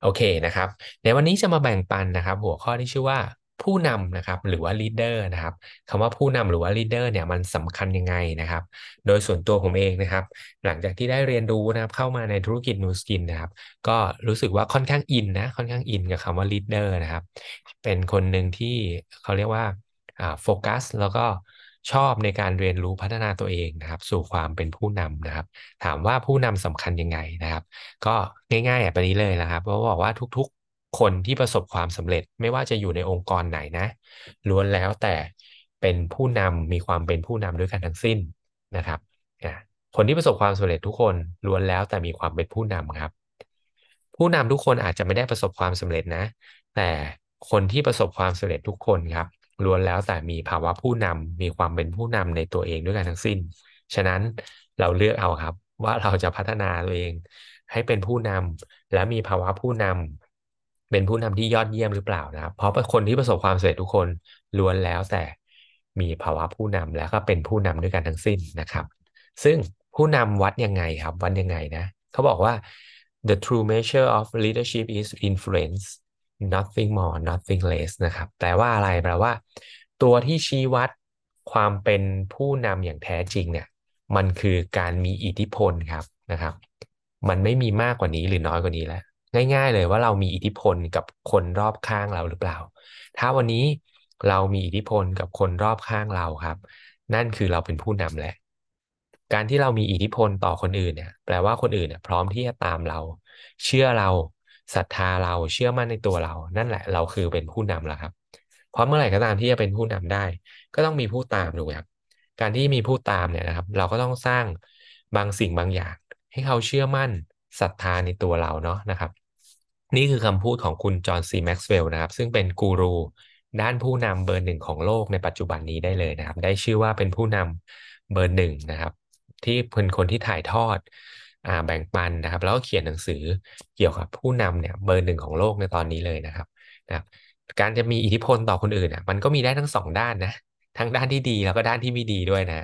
โอเคนะครับ ในวันนี้จะมาแบ่งปันนะครับ หัวข้อที่ชื่อว่าผู้นำนะครับหรือว่า leader นะครับคำว่าผู้นำหรือว่า leader เนี่ยมันสำคัญยังไงนะครับ โดยส่วนตัวผมเองนะครับ หลังจากที่ได้เรียนรู้นะครับ เข้ามาในธุรกิจนูสกินนะครับ ก็รู้สึกว่าค่อนข้างอินนะค่อนข้างอินกับคำว่า leader นะครับ เป็นคนหนึ่งที่เขาเรียกว่าโฟกัสแล้วก็ ชอบในการเรียนรู้พัฒนาตัวเองนะครับ สู่ความเป็นผู้นำนะครับ ถามว่าผู้นำสำคัญยังไงนะครับ ก็ง่ายๆแบบนี้เลยนะครับเพราะบอกว่าทุกๆ คนที่ประสบความสำเร็จไม่ว่าจะอยู่ในองค์กรไหนนะล้วนแล้วแต่เป็นผู้นำมีความเป็นผู้นำด้วยกันทั้งสิ้นนะครับคนที่ประสบความสำเร็จทุกคนล้วนแล้วแต่มีความเป็นผู้นำครับ ผู้นำทุกคนอาจจะไม่ได้ประสบความสำเร็จนะ แต่คนที่ประสบความสำเร็จทุกคนครับ ล้วนแล้วแต่มีภาวะผู้นำมีความเป็นผู้นำในตัวเองด้วยกันทั้งสิ้น ฉะนั้นเราเลือกเอาครับ ว่าเราจะพัฒนาตัวเอง ให้เป็นผู้นำและมีภาวะผู้นำเป็นผู้นำที่ยอดเยี่ยมหรือเปล่านะครับ เพราะคนที่ประสบความสำเร็จทุกคนล้วนแล้วแต่มีภาวะผู้นำและก็เป็นผู้นำด้วยกันทั้งสิ้นนะครับ ซึ่งผู้นำวัดยังไงครับวัดยังไงนะเขาบอกว่า the true measure of leadership is influence nothing more nothing less นะครับ แปลว่าอะไรแปลว่า ตัวที่ชี้วัดความเป็นผู้นำอย่างแท้จริงเนี่ย มันคือการมีอิทธิพลครับนะครับ มันไม่มีมากกว่านี้หรือน้อยกว่านี้แล้ว ง่ายๆเลยว่าเรามีอิทธิพลกับคนรอบข้างเราหรือเปล่า ถ้าวันนี้เรามีอิทธิพลกับคนรอบข้างเราครับ นั่นคือเราเป็นผู้นำแหละการที่เรามีอิทธิพลต่อคนอื่นเนี่ย แปลว่าคนอื่นเนี่ยพร้อมที่จะตามเรา เชื่อเรา ศรัทธาเราเชื่อมั่นในตัวเรา นั่นแหละเราคือเป็นผู้นำแล้วครับ เพราะเมื่อไหร่ก็ตามที่จะเป็นผู้นำได้ ก็ต้องมีผู้ตามถูกไหมครับการที่มีผู้ตามเนี่ยนะครับ เราก็ต้องสร้างบางสิ่งบางอย่าง ให้เขาเชื่อมั่นศรัทธาในตัวเราเนาะนะครับ นี่คือคำพูดของคุณจอห์นซีแม็กซ์เวลล์นะครับ ซึ่งเป็นกูรูด้านผู้นำเบอร์หนึ่งของโลกในปัจจุบันนี้ได้เลยนะครับ ได้ชื่อว่าเป็นผู้นำเบอร์หนึ่งนะครับ ที่เป็นคนที่ถ่ายทอด แบ่งปันนะครับ แล้วก็เขียนหนังสือเกี่ยวกับผู้นำเนี่ยเบอร์หนึ่งของโลกในตอนนี้เลยนะครับนะครับ การจะมีอิทธิพลต่อคนอื่นอะมันก็มีได้ทั้งสองด้านนะทั้งด้านที่ดีแล้วก็ด้านที่ไม่ดีด้วยนะ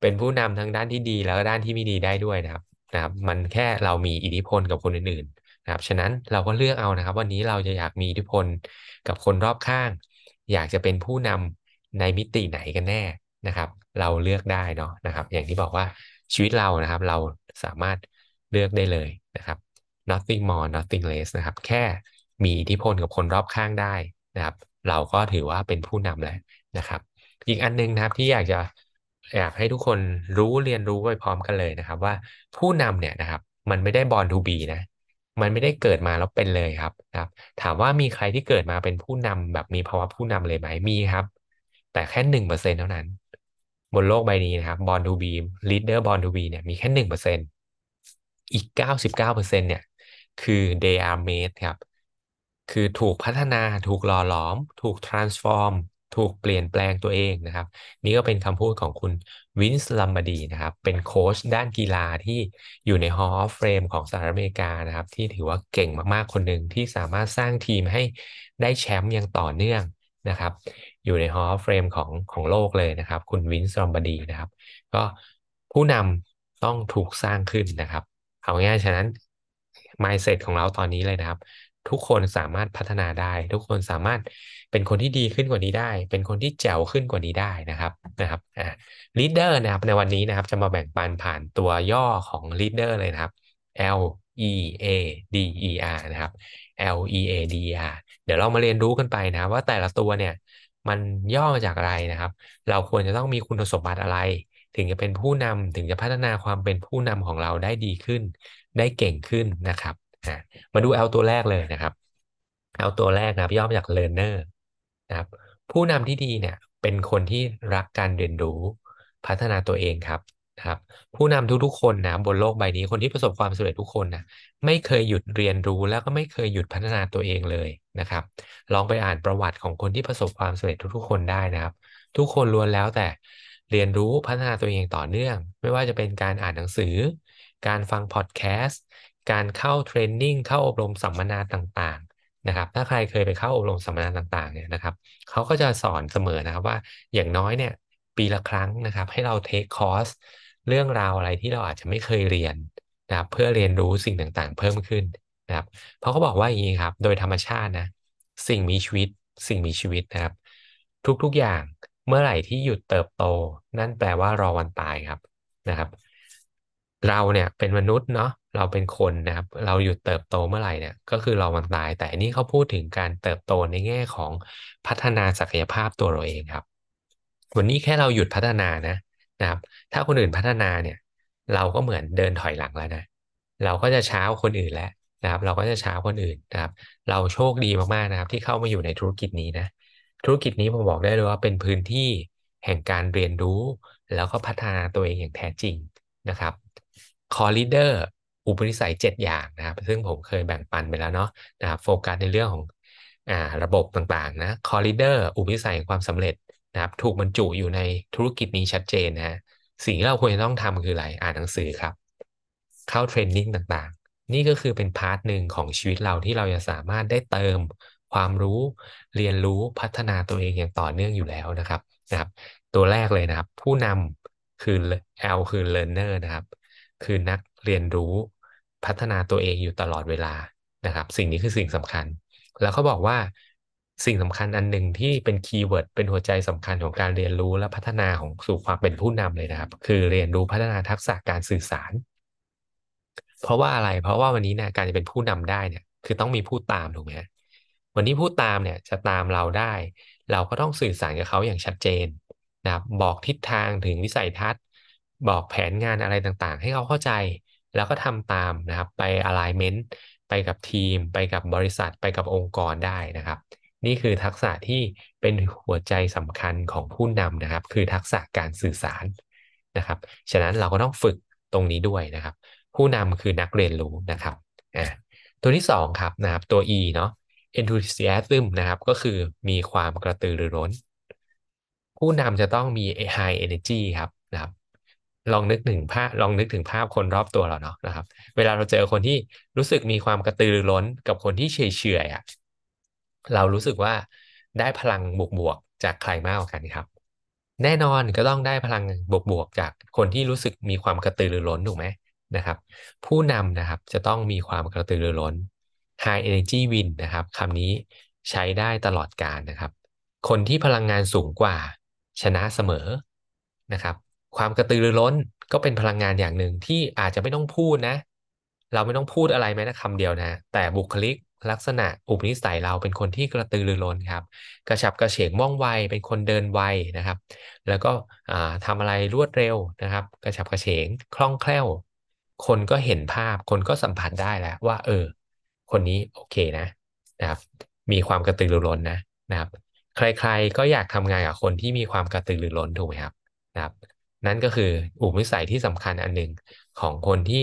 เป็นผู้นำทั้งด้านที่ดีแล้วก็ด้านที่ไม่ดีได้ด้วยนะครับนะครับ มันแค่เรามีอิทธิพลกับคนอื่นๆนะครับ ฉะนั้นเราก็เลือกเอานะครับ วันนี้เราจะอยากมีอิทธิพลกับคนรอบข้าง อยากจะเป็นผู้นำในมิติไหนกันแน่นะครับ เราเลือกได้เนาะนะครับ อย่างที่บอกว่าชีวิตเรานะครับ เรา สามารถเลือกได้เลยนะครับ nothing more nothing less นะครับ แค่มีอิทธิพลกับคนรอบข้างได้นะครับ เราก็ถือว่าเป็นผู้นำแล้วนะครับ อีกอันนึงนะครับที่อยากจะอยากให้ทุกคนรู้เรียนรู้ไปพร้อมกันเลยนะครับ ว่าผู้นำเนี่ยนะครับ มันไม่ได้บอลทูบีนะ มันไม่ได้เกิดมาแล้วเป็นเลยครับนะครับ ถามว่ามีใครที่เกิดมาเป็นผู้นำแบบมีภาวะผู้นำเลยไหมมีครับ แต่แค่หนึ่งเปอร์เซ็นต์เท่านั้น บนโลกใบนี้นะครับ born to be leader born to be เนี่ยมีแค่หนึ่งเปอร์เซ็นต์อีกเก้าสิบเก้าเปอร์เซ็นต์เนี่ย คือ they are made ครับ คือถูกพัฒนาถูกหล่อหลอม ถูก transform ถูกเปลี่ยนแปลงตัวเองนะครับ นี่ก็เป็นคำพูดของคุณวินซ์ลอมบาร์ดีนะครับ เป็นโค้ชด้านกีฬาที่อยู่ใน Hall of Fame ของสหรัฐอเมริกานะครับ ที่ถือว่าเก่งมากๆคนหนึ่งที่สามารถสร้างทีมให้ได้แชมป์อย่างต่อเนื่อง นะครับ อยู่ใน Hall of Fame ของของโลกเลยนะครับ คุณวินส์ลัมบดีนะครับ ก็ผู้นำต้องถูกสร้างขึ้นนะครับเอาง่ายๆฉะนั้น mindset ของเราตอนนี้เลยนะครับ ทุกคนสามารถพัฒนาได้ ทุกคนสามารถเป็นคนที่ดีขึ้นกว่านี้ได้ เป็นคนที่แจ๋วขึ้นกว่านี้ได้นะครับนะครับอ่า leader นะครับในวันนี้นะครับจะมาแบ่งปันผ่านตัวย่อของ leader เลยนะครับ L E A D E R นะครับ L E A D E R เดี๋ยวเรามาเรียนรู้กันไปนะว่าแต่ละตัวเนี่ยมันย่อมาจากอะไรนะครับ เราควรจะต้องมีคุณสมบัติอะไร ถึงจะเป็นผู้นำถึงจะพัฒนาความเป็นผู้นำของเราได้ดีขึ้น ได้เก่งขึ้นนะครับมาดู L ตัวแรกเลยนะครับ L ตัวแรกนะครับย่อมาจาก learner นะครับผู้นำที่ดีเนี่ยเป็นคนที่รักการเรียนรู้พัฒนาตัวเองครับ ครับผู้นำทุกๆคนนะบนโลกใบนี้คนที่ประสบความสำเร็จทุกคนนะไม่เคยหยุดเรียนรู้แล้วก็ไม่เคยหยุดพัฒนาตัวเองเลยนะครับ ลองไปอ่านประวัติของคนที่ประสบความสำเร็จทุกๆ คนได้นะครับ ทุกคนล้วนแล้วแต่เรียนรู้พัฒนาตัวเองต่อเนื่อง ไม่ว่าจะเป็นการอ่านหนังสือ การฟังพอดแคสต์การเข้าเทรนนิ่งเข้าอบรมสัมมนาต่างๆนะครับ ถ้าใครเคยไปเข้าอบรมสัมมนาต่างๆเนี่ยนะครับเขาก็จะสอนเสมอนะครับว่าอย่างน้อยเนี่ยปีละครั้งนะครับ ให้เราเทคคอร์ส เรื่องราวอะไรที่เราอาจจะไม่เคยเรียนนะครับเพื่อเรียนรู้สิ่งต่างๆ เพิ่มขึ้นนะครับ เพราะเขาบอกว่าอย่างนี้ครับ โดยธรรมชาตินะ สิ่งมีชีวิต สิ่งมีชีวิตนะครับ ทุกๆอย่างเมื่อไหร่ที่หยุดเติบโต นั่นแปลว่ารอวันตายครับนะครับ เราเนี่ยเป็นมนุษย์เนาะเราเป็นคนนะครับ เราหยุดเติบโตเมื่อไหร่เนี่ยก็คือรอวันตาย แต่อันนี้เขาพูดถึงการเติบโตในแง่ของพัฒนาศักยภาพตัวเราเองครับ วันนี้แค่เราหยุดพัฒนานะ นะครับ ถ้าคนอื่นพัฒนาเนี่ย เราก็เหมือนเดินถอยหลังแล้วนะ เราก็จะช้าคนอื่นแล้วนะครับ เราก็จะช้าคนอื่นนะครับ เราโชคดีมากๆนะครับ ที่เข้ามาอยู่ในธุรกิจนี้นะ ธุรกิจนี้ผมบอกได้เลยว่าเป็นพื้นที่แห่งการเรียนรู้ แล้วก็พัฒนาตัวเองอย่างแท้จริงนะครับ Core Leader อุปนิสัย 7 อย่างนะครับ ซึ่งผมเคยแบ่งปันไปแล้วเนาะนะครับโฟกัสในเรื่องของอ่าระบบต่างๆนะ Core Leader อุปนิสัยความสำเร็จ นะครับ ถูกบรรจุอยู่ในธุรกิจนี้ชัดเจนนะฮะสิ่งที่เราควรจะต้องทำคืออะไรอ่านหนังสือครับ เข้า training ต่างๆ นี่ก็คือเป็น part หนึ่งของชีวิตเราที่เราจะสามารถได้เติมความรู้เรียนรู้พัฒนาตัวเองอย่างต่อเนื่องอยู่แล้วนะครับนะครับ ตัวแรกเลยนะครับ ผู้นำคือ L คือ learner นะครับ คือนักเรียนรู้พัฒนาตัวเองอยู่ตลอดเวลานะครับ สิ่งนี้คือสิ่งสำคัญ แล้วเขาบอกว่า สิ่งสำคัญอันหนึ่งที่เป็น keyword เป็นหัวใจสำคัญของการเรียนรู้และพัฒนาของสู่ความเป็นผู้นำเลยนะครับ คือเรียนรู้พัฒนาทักษะการสื่อสาร เพราะว่าอะไร เพราะว่าวันนี้เนี่ยการจะเป็นผู้นำได้เนี่ย คือต้องมีผู้ตามถูกไหมวันนี้ผู้ตามเนี่ยจะตามเราได้ เราก็ต้องสื่อสารกับเขาอย่างชัดเจนนะครับบอกทิศทางถึงวิสัยทัศน์ บอกแผนงานอะไรต่างๆ ให้เขาเข้าใจ แล้วก็ทำตามนะครับไป alignment ไปกับทีม ไปกับบริษัทไปกับองค์กรได้นะครับ นี่คือทักษะที่เป็นหัวใจสำคัญของผู้นำนะครับ คือทักษะการสื่อสารนะครับ ฉะนั้นเราก็ต้องฝึกตรงนี้ด้วยนะครับ ผู้นำคือนักเรียนรู้นะครับอ่าตัวที่สองครับนะครับ ตัว E เนาะ enthusiasm นะครับก็คือมีความกระตือรือร้น ผู้นำจะต้องมี high energy ครับนะครับ ลองนึกถึงภาพลองนึกถึงภาพคนรอบตัวเราเนาะนะครับ เวลาเราเจอคนที่รู้สึกมีความกระตือรือร้น กับคนที่เฉยเฉยอะ เรารู้สึกว่าได้พลังบวกบวกจากใครมากกว่ากันครับ แน่นอนก็ต้องได้พลังบวกบวกจากคนที่รู้สึกมีความกระตือรือร้นถูกไหมนะครับ ผู้นำนะครับจะต้องมีความกระตือรือร้น high energy win นะครับคำนี้ใช้ได้ตลอดการนะครับ คนที่พลังงานสูงกว่าชนะเสมอนะครับ ความกระตือรือร้นก็เป็นพลังงานอย่างหนึ่งที่อาจจะไม่ต้องพูดนะ เราไม่ต้องพูดอะไรแม้แต่คำเดียวนะ แต่บุคลิก ลักษณะอุปนิสัยเราเป็นคนที่กระตือรือร้นครับ กระฉับกระเฉงว่องไว เป็นคนเดินไวนะครับ แล้วก็ทำอะไรรวดเร็วนะครับ กระฉับกระเฉงคล่องแคล่ว คนก็เห็นภาพ คนก็สัมผัสได้แล้วว่า เออ คนนี้โอเคนะนะครับ มีความกระตือรือร้นนะนะครับ ใครๆก็อยากทำงานกับคนที่มีความกระตือรือร้นถูกไหมครับนะครับ นั่นก็คืออุปนิสัยที่สำคัญอันหนึ่งของคนที่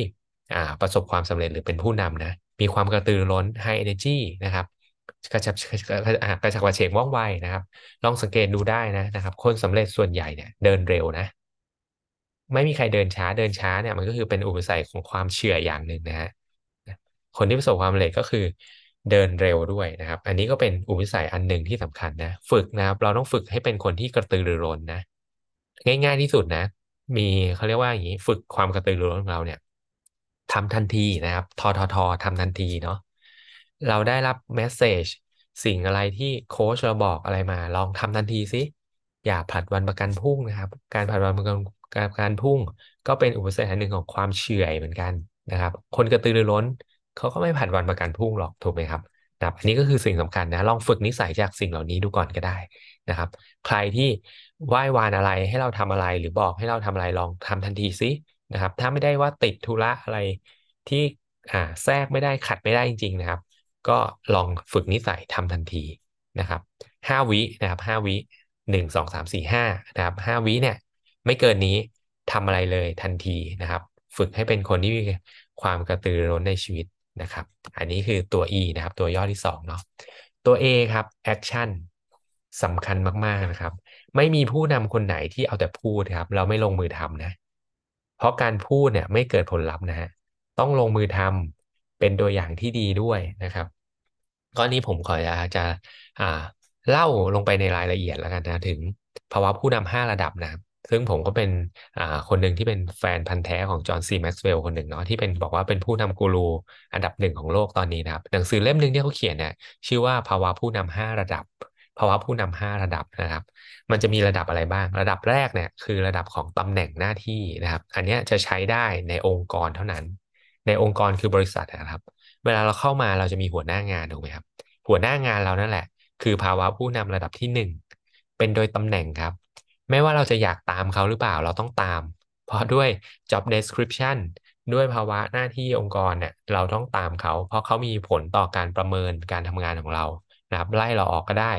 ประสบความสำเร็จหรือเป็นผู้นำนะ มีความกระตือรือร้น high energy นะครับกระชับกระฉับกระเฉงว่องไวนะครับ ลองสังเกตดูได้นะนะครับ คนสำเร็จส่วนใหญ่เนี่ยเดินเร็วนะ ไม่มีใครเดินช้าเดินช้าเนี่ยมันก็คือเป็นอุปสรรคของความเชื่ออย่างหนึ่งนะฮะคนที่ประสบความสำเร็จก็คือเดินเร็วด้วยนะครับ อันนี้ก็เป็นอุปสรรคอันหนึ่งที่สำคัญนะ ฝึกนะครับ เราต้องฝึกให้เป็นคนที่กระตือรือร้นนะ ง่าย ๆที่สุดนะ มีเขาเรียกว่าอย่างนี้ ฝึกความกระตือรือร้นของเราเนี่ย ทำทันทีนะครับทอทอทอทำทันทีเนาะเราได้รับเมสเซจสิ่งอะไรที่โค้ชเราบอกอะไรมา ลองทำทันทีสิอย่าผัดวันประกันพรุ่งนะครับ การผัดวันประกันการการพุ่งก็เป็นอุปสรรคหนึ่งของความเฉื่อยเหมือนกันนะครับ คนกระตือรือร้นเขาก็ไม่ผัดวันประกันพรุ่งหรอกถูกไหมครับนะครับอันนี้ก็คือสิ่งสำคัญนะลองฝึกนิสัยจากสิ่งเหล่านี้ดูก่อนก็ได้นะครับ ใครที่ไหว้วานอะไรให้เราทำอะไรหรือบอกให้เราทำอะไรลองทำทันทีซิ นะครับ ถ้าไม่ได้ว่าติดธุระอะไรที่อ่าแทรกไม่ได้ขัดไม่ได้จริง ๆ นะครับ ก็ลองฝึกนิสัยทำทันทีนะครับห้าวินะครับห้าวิหนึ่งสองสามสี่ห้านะครับห้าวิเนี่ย ไม่เกินนี้ทำอะไรเลยทันทีนะครับ ฝึกให้เป็นคนที่มีความกระตือรือร้นในชีวิตนะครับ อันนี้คือตัว E นะครับ ตัวย่อที่สองเนาะตัว A ครับ action สำคัญมาก ๆ นะครับ ไม่มีผู้นำคนไหนที่เอาแต่พูดครับ เราไม่ลงมือทำนะ เพราะการพูดเนี่ยไม่เกิดผลลัพธ์นะฮะต้องลงมือทำเป็นตัวอย่างที่ดีด้วยนะครับก็นี้ผมขอจะอ่าเล่าลงไปในรายละเอียดแล้วกันนะถึงภาวะผู้นำห้าระดับนะซึ่งผมก็เป็นอ่าคนหนึ่งที่เป็นแฟนพันธุ์แท้ของจอห์นซีแม็กซ์เวลล์คนหนึ่งเนาะที่เป็นบอกว่าเป็นผู้นำกูรูอันดับหนึ่งของโลกตอนนี้นะครับ หนังสือเล่มหนึ่งที่เขาเขียนเนี่ยชื่อว่าภาวะผู้นำห้าระดับ ภาวะผู้นำห้าระดับนะครับ มันจะมีระดับอะไรบ้าง ระดับแรกเนี่ยคือระดับของตำแหน่งหน้าที่นะครับ อันนี้จะใช้ได้ในองค์กรเท่านั้น ในองค์กรคือบริษัทนะครับ เวลาเราเข้ามาเราจะมีหัวหน้างานถูกไหมครับ หัวหน้างานเรานั่นแหละ คือภาวะผู้นำระดับที่หนึ่งเป็นโดยตำแหน่งครับ ไม่ว่าเราจะอยากตามเขาหรือเปล่าเราต้องตาม เพราะด้วย job description ด้วยภาวะหน้าที่องค์กรเนี่ยเราต้องตามเขา เพราะเขามีผลต่อการประเมินการทำงานของเรานะครับไล่เราออกก็ได้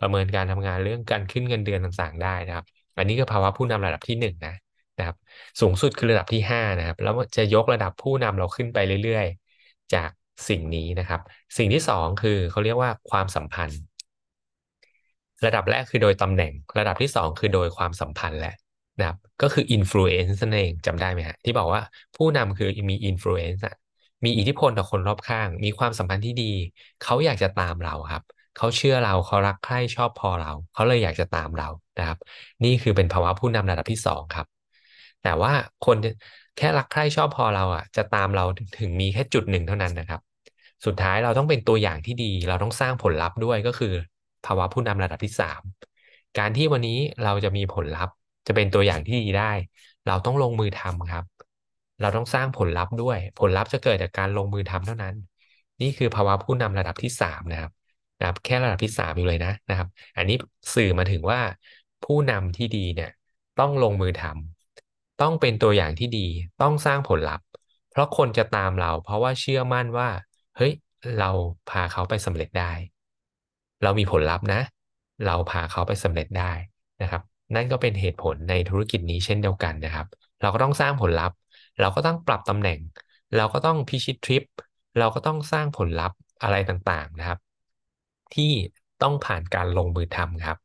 ประเมินการทำงานเรื่องการขึ้นเงินเดือนต่างๆได้นะครับ อันนี้คือภาวะผู้นำระดับที่หนึ่งนะนะครับ สูงสุดคือระดับที่ห้านะครับแล้วจะยกระดับผู้นำเราขึ้นไปเรื่อยๆ จากสิ่งนี้นะครับ สิ่งที่สองคือเขาเรียกว่าความสัมพันธ์ ระดับแรกคือโดยตำแหน่ง ระดับที่สองคือโดยความสัมพันธ์แหละนะครับก็คือ influence นั่นเองจำได้ไหมฮะที่บอกว่าผู้นำคือมี influence อะมีอิทธิพลต่อคนรอบข้าง มีความสัมพันธ์ที่ดี เขาอยากจะตามเราครับ เขาเชื่อเราเขารักใคร่ชอบพอเรา เขาเลยอยากจะตามเรานะครับ นี่คือเป็นภาวะผู้นำระดับที่สองครับ แต่ว่าคนแค่รักใคร่ชอบพอเราอะ จะตามเราถึงมีแค่จุดหนึ่งเท่านั้นนะครับ สุดท้ายเราต้องเป็นตัวอย่างที่ดี เราต้องสร้างผลลัพธ์ด้วยก็คือ ภาวะผู้นำระดับที่สามการที่วันนี้เราจะมีผลลัพธ์ จะเป็นตัวอย่างที่ดีได้ เราต้องลงมือทำครับ เราต้องสร้างผลลัพธ์ด้วย ผลลัพธ์จะเกิดจากการลงมือทำเท่านั้น นี่คือภาวะผู้นำระดับที่สามนะครับ นะครับแค่ระดับที่สามอยู่เลยนะนะครับ อันนี้สื่อมาถึงว่าผู้นำที่ดีเนี่ยต้องลงมือทำต้องเป็นตัวอย่างที่ดีต้องสร้างผลลัพธ์ เพราะคนจะตามเรา เพราะว่าเชื่อมั่นว่า เฮ้ย เราพาเขาไปสำเร็จได้ เรามีผลลัพธ์นะ เราพาเขาไปสำเร็จได้นะครับ นั่นก็เป็นเหตุผลในธุรกิจนี้เช่นเดียวกันนะครับ เราก็ต้องสร้างผลลัพธ์ เราก็ต้องปรับตำแหน่ง เราก็ต้องพิชิตทริปเราก็ต้องสร้างผลลัพธ์อะไรต่างๆนะครับ ที่ต้องผ่านการลงมือทำครับ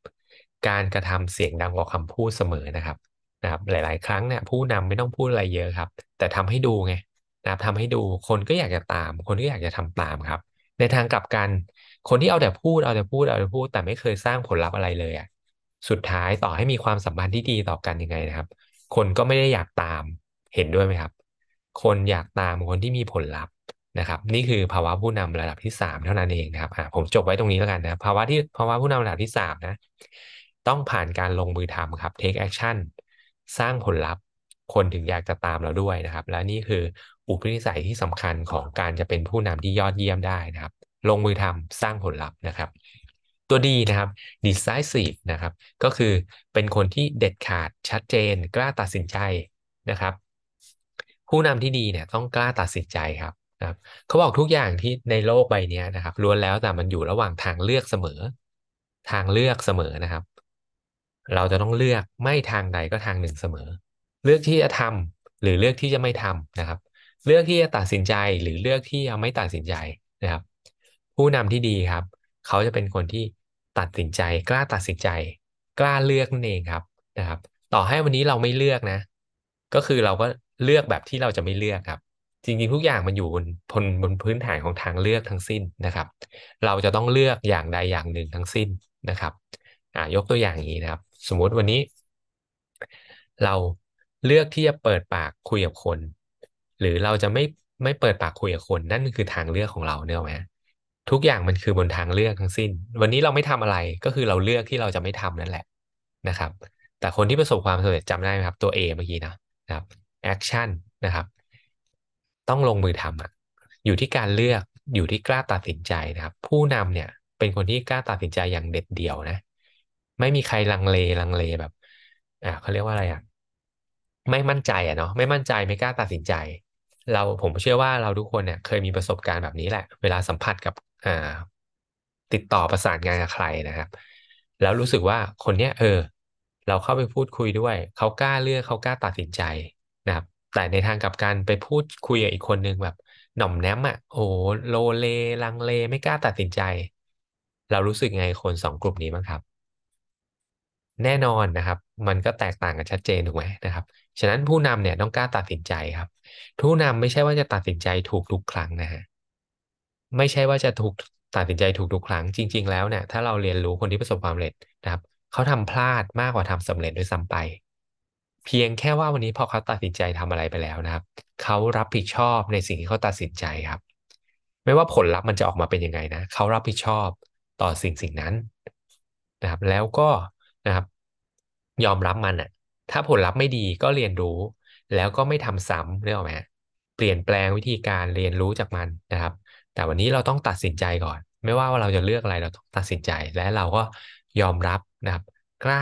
การกระทำเสียงดังกว่าคำพูดเสมอนะครับนะครับ หลาย ๆ ครั้งเนี่ยผู้นำไม่ต้องพูดอะไรเยอะครับ แต่ทำให้ดูไงนะครับทำให้ดูคนก็อยากจะตาม คนก็อยากจะทำตามครับ ในทางกลับกันคนที่เอาแต่พูดเอาแต่พูดเอาแต่พูด แต่ไม่เคยสร้างผลลัพธ์อะไรเลยอะสุดท้ายต่อให้มีความสัมพันธ์ที่ดีต่อกันยังไงนะครับ คนก็ไม่ได้อยากตามเห็นด้วยไหมครับ คนอยากตามคนที่มีผลลัพธ์ นะครับนี่คือภาวะผู้นำระดับที่สามเท่านั้นเองนะครับอ่าผมจบไว้ตรงนี้แล้วกันนะภาวะที่ภาวะผู้นำระดับที่สามนะ ต้องผ่านการลงมือทำครับ take action สร้างผลลัพธ์คนถึงอยากจะตามเราด้วยนะครับ และนี่คืออุปนิสัยที่สำคัญของการจะเป็นผู้นำที่ยอดเยี่ยมได้นะครับ ลงมือทำสร้างผลลัพธ์นะครับ ตัวดีนะครับ decisive นะครับ ก็คือเป็นคนที่เด็ดขาดชัดเจน กล้าตัดสินใจนะครับ ผู้นำที่ดีเนี่ยต้องกล้าตัดสินใจครับ นะครับเขาบอกทุกอย่างที่ในโลกใบนี้นะครับล้วนแล้วแต่มันอยู่ระหว่างทางเลือกเสมอ ทางเลือกเสมอนะครับ เราจะต้องเลือกไม่ทางใดก็ทางหนึ่งเสมอ เลือกที่จะทำหรือเลือกที่จะไม่ทำนะครับ เลือกที่จะตัดสินใจหรือเลือกที่จะไม่ตัดสินใจนะครับ ผู้นำที่ดีครับ เขาจะเป็นคนที่ตัดสินใจ กล้าตัดสินใจ กล้าเลือกนั่นเองครับนะครับ ต่อให้วันนี้เราไม่เลือกนะ ก็คือเราก็เลือกแบบที่เราจะไม่เลือกครับ จริงๆทุกอย่างมันอยู่บนบนบนพื้นฐานของทางเลือกทั้งสิ้นนะครับ เราจะต้องเลือกอย่างใดอย่างหนึ่งทั้งสิ้นนะครับอ่ายกตัวอย่างนี้นะครับ สมมุติวันนี้ เราเลือกที่จะเปิดปากคุยกับคน หรือเราจะไม่ไม่เปิดปากคุยกับคน นั่นคือทางเลือกของเราเนี่ยไหมทุกอย่างมันคือบนทางเลือกทั้งสิ้น วันนี้เราไม่ทำอะไรก็คือเราเลือกที่เราจะไม่ทำนั่นแหละนะครับ แต่คนที่ประสบความสำเร็จจำได้ไหมครับ ตัว A เมื่อกี้นะครับ action นะครับ ต้องลงมือทำอะอยู่ที่การเลือกอยู่ที่กล้าตัดสินใจนะครับ ผู้นำเนี่ย เป็นคนที่กล้าตัดสินใจอย่างเด็ดเดี่ยวนะ ไม่มีใครลังเลลังเลแบบ อ่าเขาเรียกว่าอะไรอะไม่มั่นใจอะเนาะไม่มั่นใจไม่กล้าตัดสินใจ เราผมเชื่อว่าเราทุกคนเนี่ย เคยมีประสบการณ์แบบนี้แหละ เวลาสัมผัสกับอ่าติดต่อประสานงานกับใครนะครับ แล้วรู้สึกว่าคนเนี้ยเออ เราเข้าไปพูดคุยด้วย เขากล้าเลือกเขากล้าตัดสินใจนะครับ แต่ในทางกลับกันไปพูดคุยกับอีกคนนึงแบบ หน่อมแนมอะ โอ้โลเลลังเลไม่กล้าตัดสินใจ เรารู้สึกไงคนสองกลุ่มนี้บ้างครับ แน่นอนนะครับ มันก็แตกต่างกันชัดเจนถูกไหมนะครับ ฉะนั้นผู้นำเนี่ยต้องกล้าตัดสินใจครับ ผู้นำไม่ใช่ว่าจะตัดสินใจถูกทุกครั้งนะฮะไม่ใช่ว่าจะถูกตัดสินใจถูกทุกครั้งจริง ๆ แล้วเนี่ยถ้าเราเรียนรู้คนที่ประสบความสำเร็จนะครับเขาทำพลาดมากกว่าทำสำเร็จด้วยซ้ำไป เพียงแค่ว่าวันนี้พอเขาตัดสินใจทำอะไรไปแล้วนะครับ เขารับผิดชอบในสิ่งที่เขาตัดสินใจครับ ไม่ว่าผลลัพธ์มันจะออกมาเป็นยังไงนะ เขารับผิดชอบต่อสิ่งสิ่งนั้นนะครับ แล้วก็นะครับ ยอมรับมันอะถ้าผลลัพธ์ไม่ดีก็เรียนรู้ แล้วก็ไม่ทำซ้ำเรื่องไหมเปลี่ยนแปลงวิธีการเรียนรู้จากมันนะครับ แต่วันนี้เราต้องตัดสินใจก่อน ไม่ว่าว่าเราจะเลือกอะไรเราต้องตัดสินใจและเราก็ยอมรับนะครับ กล้า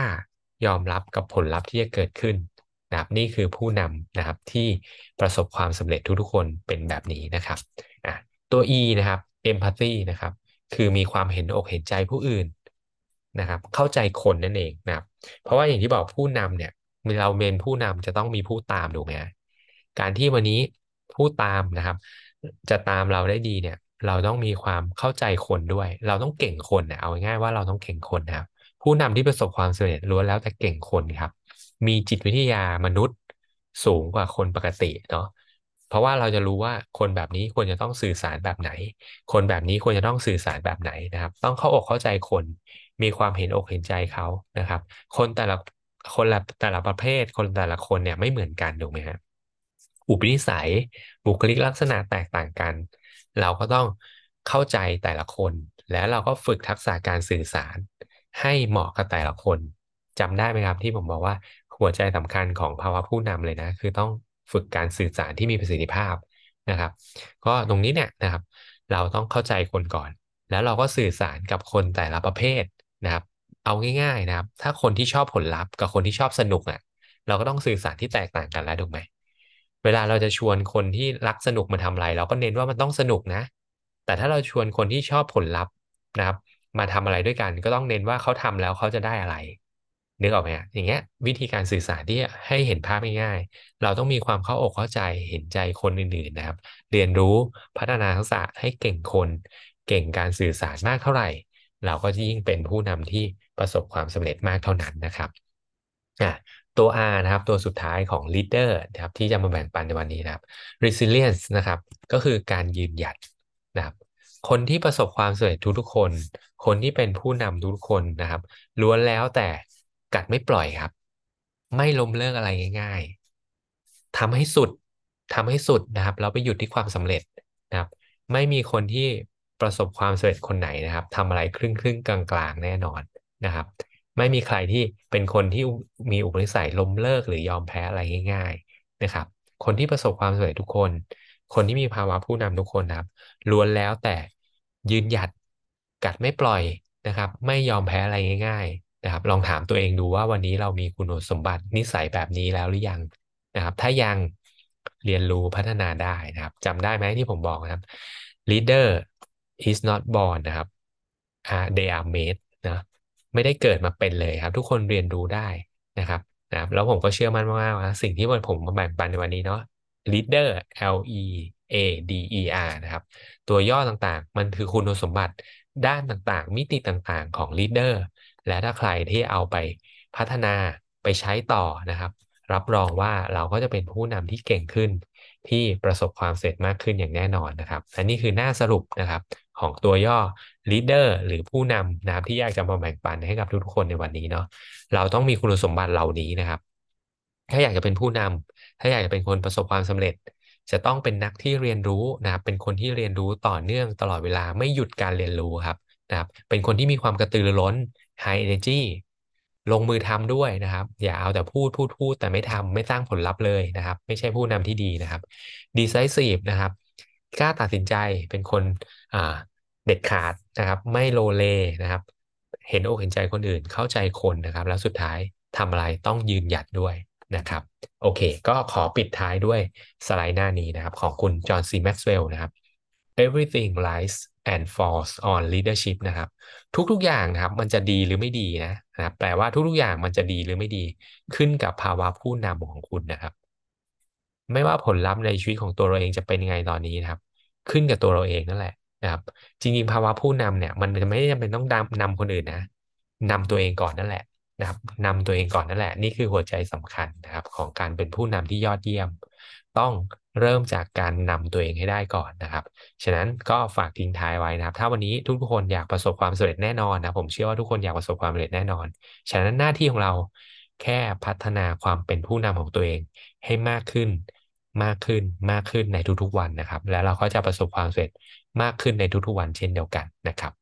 ยอมรับกับผลลัพธ์ที่จะเกิดขึ้น นะครับนี่คือผู้นำนะครับที่ประสบความสำเร็จทุกๆคนเป็นแบบนี้นะครับอะตัว E นะครับ empathy นะครับ คือมีความเห็นอกเห็นใจผู้อื่นนะครับ เข้าใจคนนั่นเองนะครับ เพราะว่าอย่างที่บอกผู้นำเนี่ยเราเป็นผู้นำจะต้องมีผู้ตามถูกไหมการที่วันนี้ผู้ตามนะครับ จะตามเราได้ดีเนี่ย เราต้องมีความเข้าใจคนด้วย เราต้องเก่งคนเนะเอาง่ายๆว่าเราต้องเก่งคนนะครับผู้นำที่ประสบความสำเร็จล้วนแล้วแต่เก่งคนครับ มีจิตวิทยามนุษย์สูงกว่าคนปกติเนาะเพราะว่าเราจะรู้ว่าคนแบบนี้ควรจะต้องสื่อสารแบบไหน คนแบบนี้ควรจะต้องสื่อสารแบบไหนนะครับ ต้องเข้าอกเข้าใจคนมีความเห็นอกเห็นใจเขานะครับ คนแต่ละคนละแต่ละประเภท คนแต่ละคนเนี่ยไม่เหมือนกันถูกไหมครับอุปนิสัยบุคลิกลักษณะแตกต่างกัน เราก็ต้องเข้าใจแต่ละคน แล้วเราก็ฝึกทักษะการสื่อสารให้เหมาะกับแต่ละคนจำได้ไหมครับที่ผมบอกว่า หัวใจสำคัญของภาวะผู้นำเลยนะ คือต้องฝึกการสื่อสารที่มีประสิทธิภาพนะครับ ก็ตรงนี้เนี่ยนะครับ เราต้องเข้าใจคนก่อน แล้วเราก็สื่อสารกับคนแต่ละประเภทนะครับ เอาง่าย ๆนะครับ ถ้าคนที่ชอบผลลัพธ์กับคนที่ชอบสนุกอะ เราก็ต้องสื่อสารที่แตกต่างกันแล้วถูกไหมเวลาเราจะชวนคนที่รักสนุกมาทำอะไร เราก็เน้นว่ามันต้องสนุกนะ แต่ถ้าเราชวนคนที่ชอบผลลัพธ์นะครับ มาทำอะไรด้วยกัน ก็ต้องเน้นว่าเขาทำแล้วเขาจะได้อะไร นึกออกไหมอย่างเงี้ย วิธีการสื่อสารที่ให้เห็นภาพง่ายๆเราต้องมีความเข้าอกเข้าใจเห็นใจคนอื่นๆนะครับ เรียนรู้พัฒนาทักษะให้เก่งคน เก่งการสื่อสารมากเท่าไหร่ เราก็ยิ่งเป็นผู้นำที่ประสบความสำเร็จมากเท่านั้นนะครับอะตัว R นะครับ ตัวสุดท้ายของ leader นะครับ ที่จะมาแบ่งปันในวันนี้นะครับ resilience นะครับ ก็คือการยืนหยัดนะครับคนที่ประสบความสำเร็จทุกๆคน คนที่เป็นผู้นำทุกคนนะครับ ล้วนแล้วแต่ กัดไม่ปล่อยครับ ไม่ล้มเลิกอะไรง่าย ๆทำให้สุดทำให้สุดนะครับแล้วไปหยุดที่ความสำเร็จนะครับ ไม่มีคนที่ประสบความสำเร็จคนไหนนะครับทำอะไรครึ่งครึ่งกลางๆ แน่นอนนะครับ ไม่มีใครที่เป็นคนที่มีอุปนิสัยล้มเลิกหรือยอมแพ้อะไรง่าย ๆนะครับ คนที่ประสบความสำเร็จทุกคน คนที่มีภาวะผู้นำทุกคนนะครับล้วนแล้วแต่ยืนหยัดกัดไม่ปล่อยนะครับ ไม่ยอมแพ้อะไรง่ายๆ นะครับ ลองถามตัวเองดูว่าวันนี้เรามีคุณสมบัตินิสัยแบบนี้แล้วหรือยังนะครับ ถ้ายังเรียนรู้พัฒนาได้นะครับจำได้ไหมที่ผมบอกนะครับ leader is not born นะครับ they are made นะไม่ได้เกิดมาเป็นเลยครับ ทุกคนเรียนรู้ได้นะครับนะครับ แล้วผมก็เชื่อมั่นมากๆว่าสิ่งที่ผมมาแบ่งปันในวันนี้เนาะ leader L E A D E R นะครับ ตัวย่อต่างๆ มันคือคุณสมบัติด้านต่างๆ มิติต่างๆของ leader และถ้าใครที่เอาไปพัฒนาไปใช้ต่อนะครับ รับรองว่าเราก็จะเป็นผู้นำที่เก่งขึ้น ที่ประสบความสำเร็จมากขึ้นอย่างแน่นอนนะครับและนี่คือหน้าสรุปนะครับของตัวย่อ leader หรือผู้นำนะครับที่อยากจะมาแบ่งปันให้กับทุกคนในวันนี้เนาะเราต้องมีคุณสมบัติเหล่านี้นะครับ ถ้าอยากจะเป็นผู้นำถ้าอยากจะเป็นคนประสบความสำเร็จ จะต้องเป็นนักที่เรียนรู้นะครับ เป็นคนที่เรียนรู้ต่อเนื่องตลอดเวลาไม่หยุดการเรียนรู้ครับนะครับเป็นคนที่มีความกระตือรือร้น high energy ลงมือทำด้วยนะครับ อย่าเอาแต่พูดพูดพูดแต่ไม่ทำไม่สร้างผลลัพธ์เลยนะครับ ไม่ใช่ผู้นำที่ดีนะครับ decisive นะครับกล้าตัดสินใจเป็นคนเด็ดขาดนะครับ ไม่โลเลนะครับ เห็นอกเห็นใจคนอื่นเข้าใจคนนะครับ แล้วสุดท้ายทำอะไรต้องยืนหยัดด้วยนะครับ โอเค ก็ขอปิดท้ายด้วยสไลด์หน้านี้นะครับ ของคุณจอห์นซีแม็กซ์เวลล์นะครับ everything lies and falls on leadership นะครับ ทุกๆอย่างนะครับ มันจะดีหรือไม่ดีนะนะแปลว่าทุกๆอย่างมันจะดีหรือไม่ดี ขึ้นกับภาวะผู้นำของคุณนะครับ ไม่ว่าผลลัพธ์ในชีวิตของตัวเราเองจะเป็นยังไงตอนนี้นะครับ ขึ้นกับตัวเราเองนั่นแหละนะครับ จริงๆภาวะผู้นำเนี่ย มันไม่จำเป็นต้องนำคนอื่นนะนำตัวเองก่อนนั่นแหละ นะครับนำตัวเองก่อนนั่นแหละ นี่คือหัวใจสำคัญนะครับของการเป็นผู้นำที่ยอดเยี่ยม ต้องเริ่มจากการนำตัวเองให้ได้ก่อนนะครับ ฉะนั้นก็ฝากทิ้งท้ายไว้นะครับ ถ้าวันนี้ทุกคนอยากประสบความสำเร็จแน่นอนนะผมเชื่อว่าทุกคนอยากประสบความสำเร็จแน่นอน ฉะนั้นหน้าที่ของเราแค่พัฒนาความเป็นผู้นำของตัวเองให้มากขึ้นมากขึ้นมากขึ้นในทุกๆวันนะครับ แล้วเราก็จะประสบความสำเร็จมากขึ้นในทุกๆวันเช่นเดียวกันนะครับ